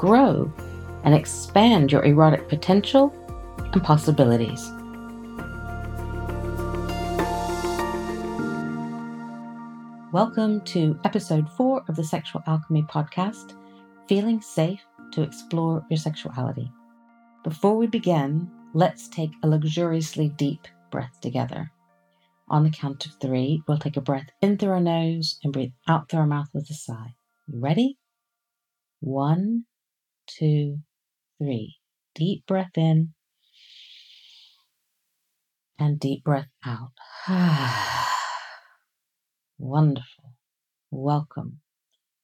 grow, and expand your erotic potential and possibilities. Welcome to episode four of the Sexual Alchemy Podcast Feeling Safe to Explore Your Sexuality. Before we begin, let's take a luxuriously deep breath together. On the count of three, we'll take a breath in through our nose and breathe out through our mouth with a sigh. You ready? One, two, three. Deep breath in and deep breath out. Wonderful. Welcome.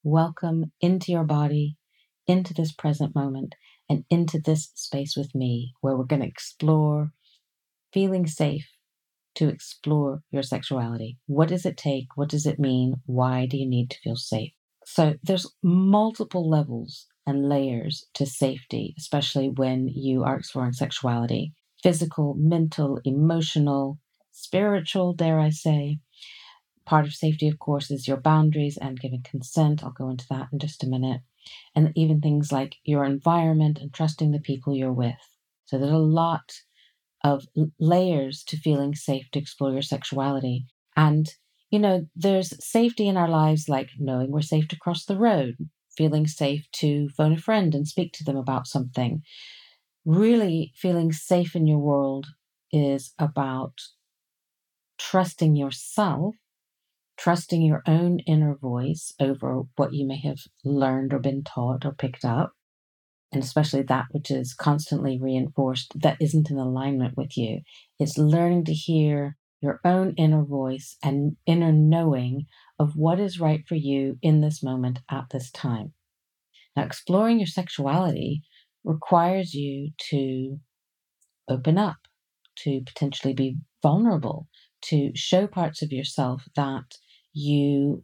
Welcome into your body, into this present moment, and into this space with me where we're going to explore feeling safe to explore your sexuality. What does it take? What does it mean? Why do you need to feel safe? So there's multiple levels and layers to safety, especially when you are exploring sexuality physical, mental, emotional, spiritual, dare I say. Part of safety, of course, is your boundaries and giving consent. I'll go into that in just a minute. And even things like your environment and trusting the people you're with. So there's a lot of layers to feeling safe to explore your sexuality. And, you know, there's safety in our lives, like knowing we're safe to cross the road, feeling safe to phone a friend and speak to them about something. Really feeling safe in your world is about trusting yourself, trusting your own inner voice over what you may have learned or been taught or picked up, and especially that which is constantly reinforced that isn't in alignment with you. It's learning to hear your own inner voice and inner knowing of what is right for you in this moment at this time. Now, exploring your sexuality requires you to open up, to potentially be vulnerable, to show parts of yourself that you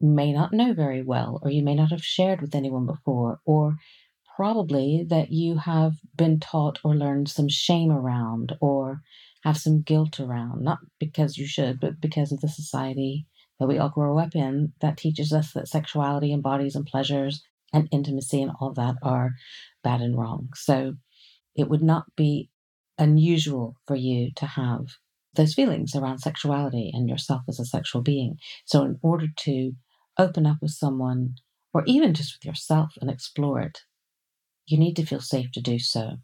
may not know very well, or you may not have shared with anyone before, or probably that you have been taught or learned some shame around, or have some guilt around, not because you should, but because of the society that we all grow up in that teaches us that sexuality and bodies and pleasures and intimacy and all that are bad and wrong. So it would not be unusual for you to have those feelings around sexuality and yourself as a sexual being. So, in order to open up with someone, or even just with yourself and explore it, you need to feel safe to do so.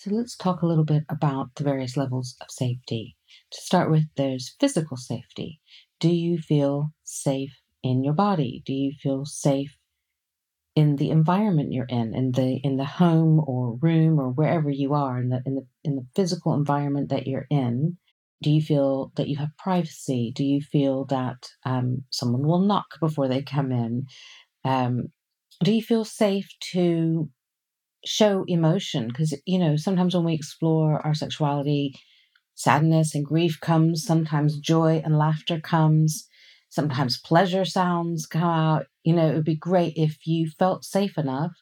So, let's talk a little bit about the various levels of safety. To start with, there's physical safety. Do you feel safe in your body? Do you feel safe in the environment you're in, in the in the home or room or wherever you are, in the in the in the physical environment that you're in? Do you feel that you have privacy? Do you feel that um, someone will knock before they come in? Um, do you feel safe to show emotion? Because you know sometimes when we explore our sexuality, sadness and grief comes, sometimes joy and laughter comes, sometimes pleasure sounds come out. You know, it would be great if you felt safe enough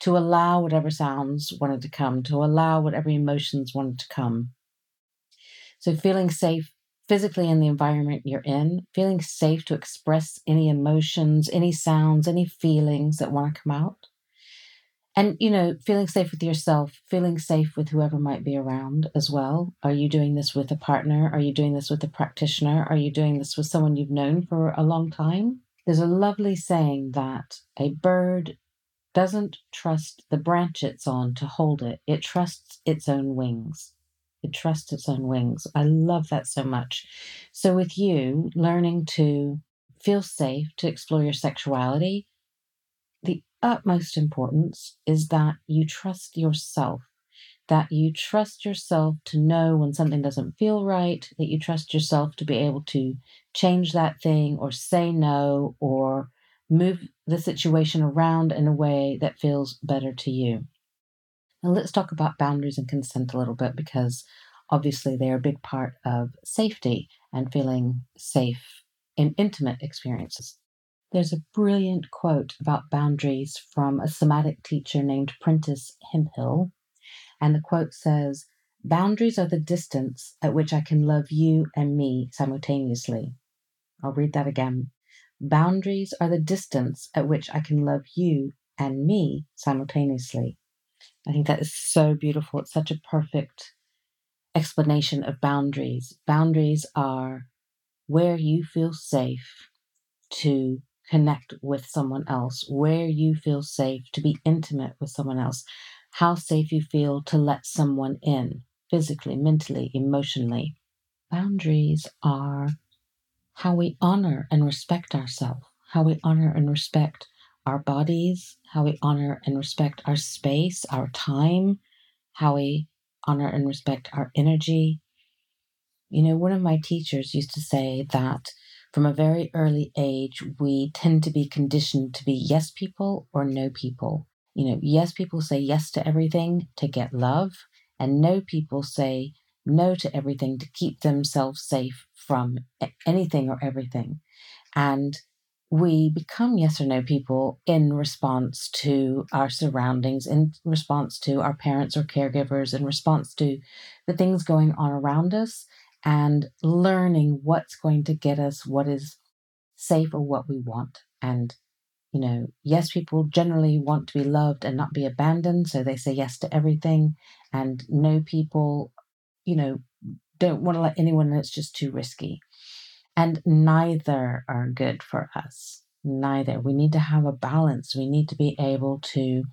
to allow whatever sounds wanted to come, to allow whatever emotions wanted to come. So, feeling safe physically in the environment you're in, feeling safe to express any emotions, any sounds, any feelings that want to come out and you know feeling safe with yourself feeling safe with whoever might be around as well. Are you doing this with a partner? Are you doing this with a practitioner? Are you doing this with someone you've known for a long time? There's a lovely saying that a bird doesn't trust the branch it's on to hold it. It trusts its own wings. It trusts its own wings. I love that so much. So with you learning to feel safe to explore your sexuality utmost importance is that you trust yourself, that you trust yourself to know when something doesn't feel right, that you trust yourself to be able to change that thing or say no or move the situation around in a way that feels better to you. Now, let's talk about boundaries and consent a little bit because obviously they're a big part of safety and feeling safe in intimate experiences. There's a brilliant quote about boundaries from a somatic teacher named Prentice Hemphill. And the quote says, Boundaries are the distance at which I can love you and me simultaneously. I'll read that again. Boundaries are the distance at which I can love you and me simultaneously. I think that is so beautiful. It's such a perfect explanation of boundaries. Boundaries are where you feel safe to connect with someone else, where you feel safe to be intimate with someone else, how safe you feel to let someone in physically, mentally, emotionally. Boundaries are how we honor and respect ourselves, how we honor and respect our bodies, how we honor and respect our space, our time, how we honor and respect our energy. You know, one of my teachers used to say that from a very early age, we tend to be conditioned to be yes people or no people. You know, yes people say yes to everything to get love, and no people say no to everything to keep themselves safe from anything or everything. And we become yes or no people in response to our surroundings, in response to our parents or caregivers, in response to the things going on around us, and learning what's going to get us what is safe or what we want. And, you know, yes, people generally want to be loved and not be abandoned, so they say yes to everything. And no people, you know, don't want to let anyone it's just too risky. And neither are good for us. Neither. We need to have a balance. We need to be able to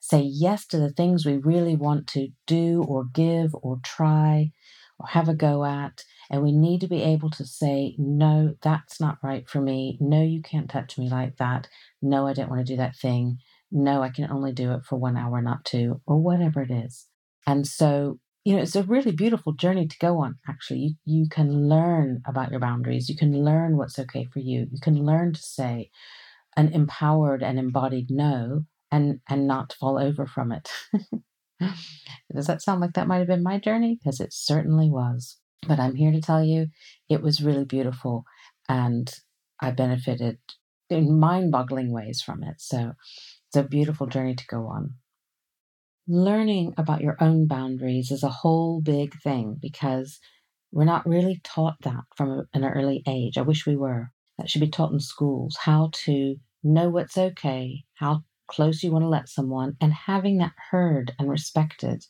say yes to the things we really want to do or give or try or have a go at. And we need to be able to say, no, that's not right for me. No, you can't touch me like that. No, I don't want to do that thing. No, I can only do it for one hour, not two, or whatever it is. And so you know, it's a really beautiful journey to go on, actually. You, you can learn about your boundaries. You can learn what's okay for you. You can learn to say an empowered and embodied no and, and not fall over from it. Does that sound like that might have been my journey? Because it certainly was. But I'm here to tell you it was really beautiful and I benefited in mind boggling ways from it. So it's a beautiful journey to go on learning about your own boundaries is a whole big thing because we're not really taught that from an early age. I wish we were. That should be taught in schools how to know what's okay, how close you want to let someone, and having that heard and respected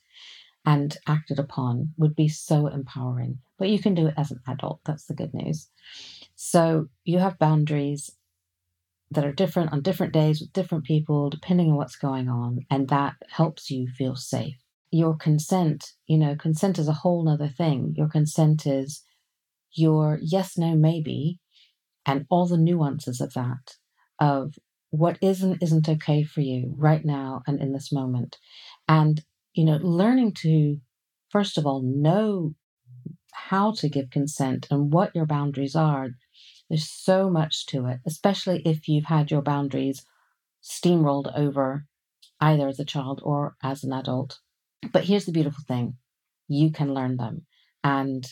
and acted upon would be so empowering. But you can do it as an adult. That's the good news. So you have boundaries that are different on different days with different people, depending on what's going on. And that helps you feel safe. Your consent, you know, consent is a whole nother thing. Your consent is your yes, no, maybe, and all the nuances of that, of what is and isn't okay for you right now and in this moment. And, you know, learning to, first of all, know how to give consent and what your boundaries are there's so much to it, especially if you've had your boundaries steamrolled over either as a child or as an adult. But here's the beautiful thing you can learn them. And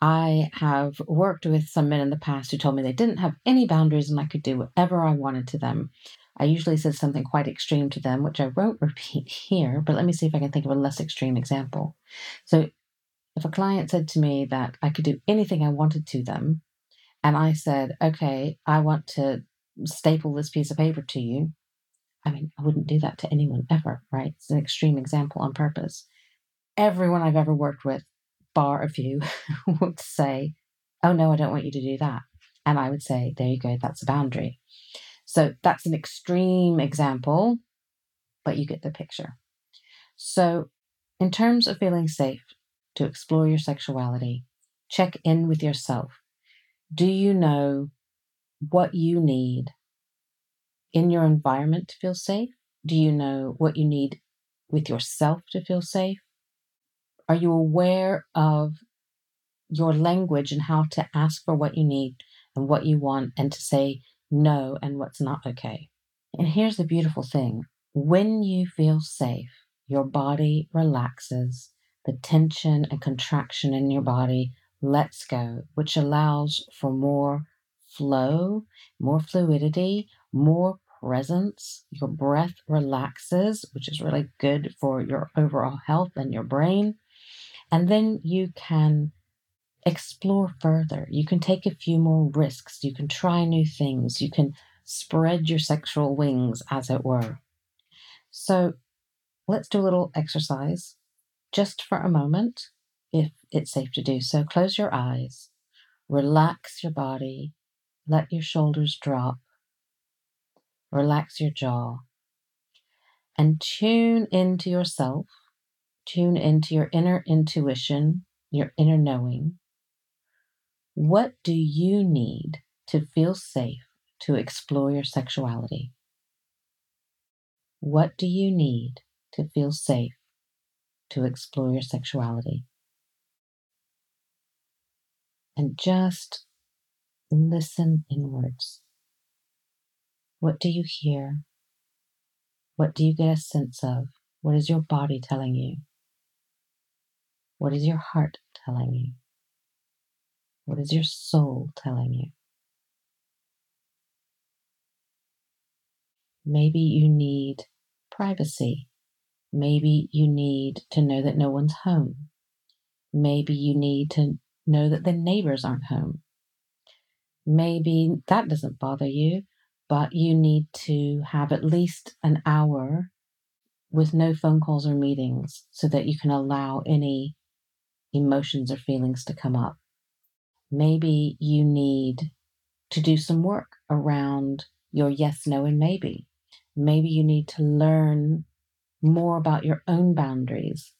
I have worked with some men in the past who told me they didn't have any boundaries and I could do whatever I wanted to them. I usually said something quite extreme to them, which I won't repeat here, but let me see if I can think of a less extreme example. So, if a client said to me that I could do anything I wanted to them, and I said, okay, I want to staple this piece of paper to you. I mean, I wouldn't do that to anyone ever, right? It's an extreme example on purpose. Everyone I've ever worked with, bar of few, would say, oh no, I don't want you to do that. And I would say, there you go, that's a boundary. So that's an extreme example, but you get the picture. So, in terms of feeling safe to explore your sexuality, check in with yourself do you know what you need in your environment to feel safe? Do you know what you need with yourself to feel safe? Are you aware of your language and how to ask for what you need and what you want and to say no and what's not okay. And here's the beautiful thing when you feel safe, your body relaxes, the tension and contraction in your body lets go, which allows for more flow, more fluidity, more presence. Your breath relaxes, which is really good for your overall health and your brain. And then you can explore further. You can take a few more risks. You can try new things. You can spread your sexual wings, as it were. So let's do a little exercise just for a moment, if it's safe to do so. Close your eyes, relax your body, let your shoulders drop, relax your jaw, and tune into yourself, tune into your inner intuition, your inner knowing. What do you need to feel safe to explore your sexuality? What do you need to feel safe to explore your sexuality? And just listen inwards. What do you hear? What do you get a sense of? What is your body telling you? What is your heart telling you? What is your soul telling you? Maybe you need privacy. Maybe you need to know that no one's home. Maybe you need to know that the neighbors aren't home. Maybe that doesn't bother you, but you need to have at least an hour with no phone calls or meetings so that you can allow any emotions or feelings to come up. Maybe you need to do some work around your yes, no, and maybe. Maybe you need to learn more about your own boundaries.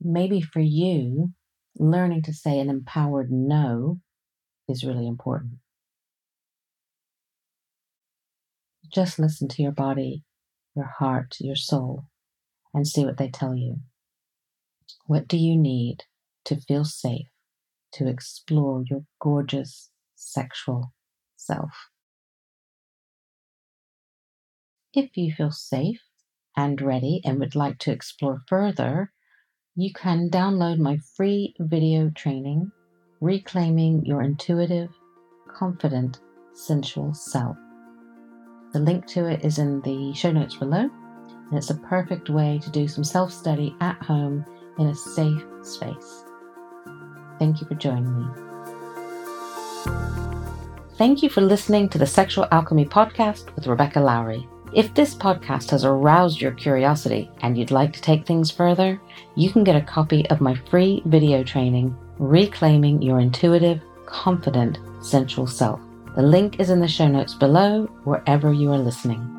Maybe for you, learning to say an empowered no is really important. Just listen to your body, your heart, your soul, and see what they tell you. What do you need to feel safe to explore your gorgeous sexual self? If you feel safe and ready and would like to explore further, you can download my free video training, Reclaiming Your Intuitive, Confident, Sensual Self. The link to it is in the show notes below, and it's a perfect way to do some self study at home in a safe space. Thank you for joining me. Thank you for listening to the Sexual Alchemy Podcast with Rebecca Lowrie. If this podcast has aroused your curiosity and you'd like to take things further, you can get a copy of my free video training, Reclaiming Your Intuitive, Confident, Sensual Self. The link is in the show notes below, wherever you are listening.